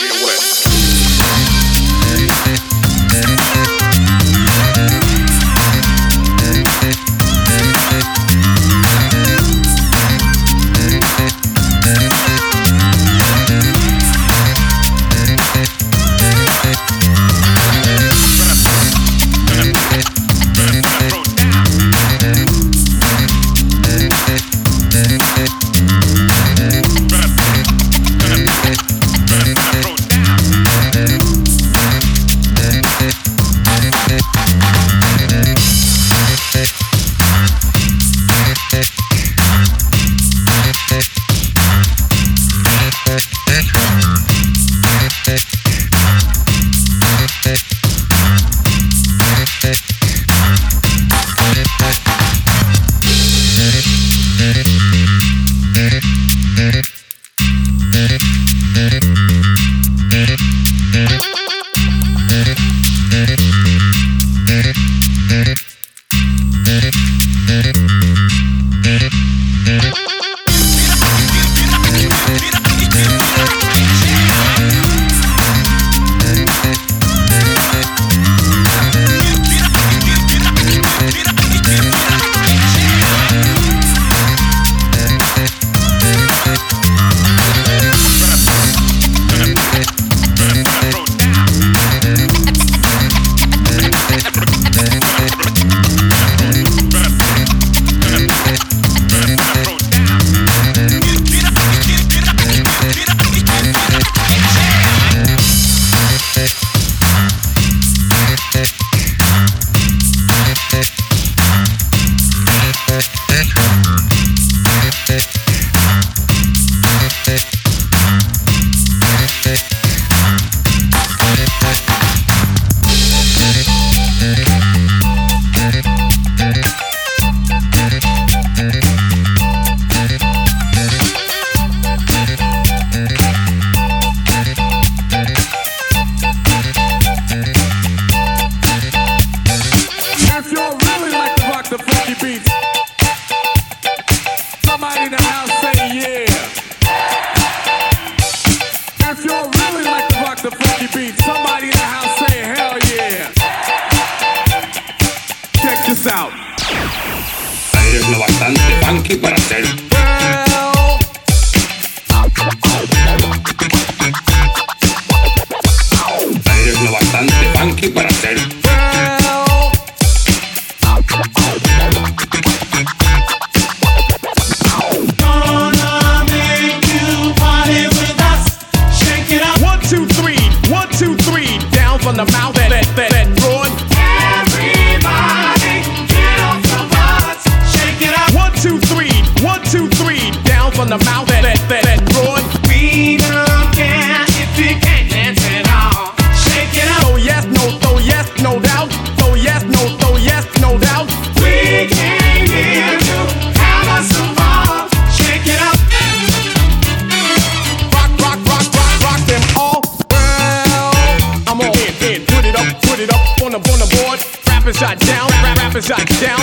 You know away. Rapping shot down,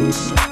Touch me.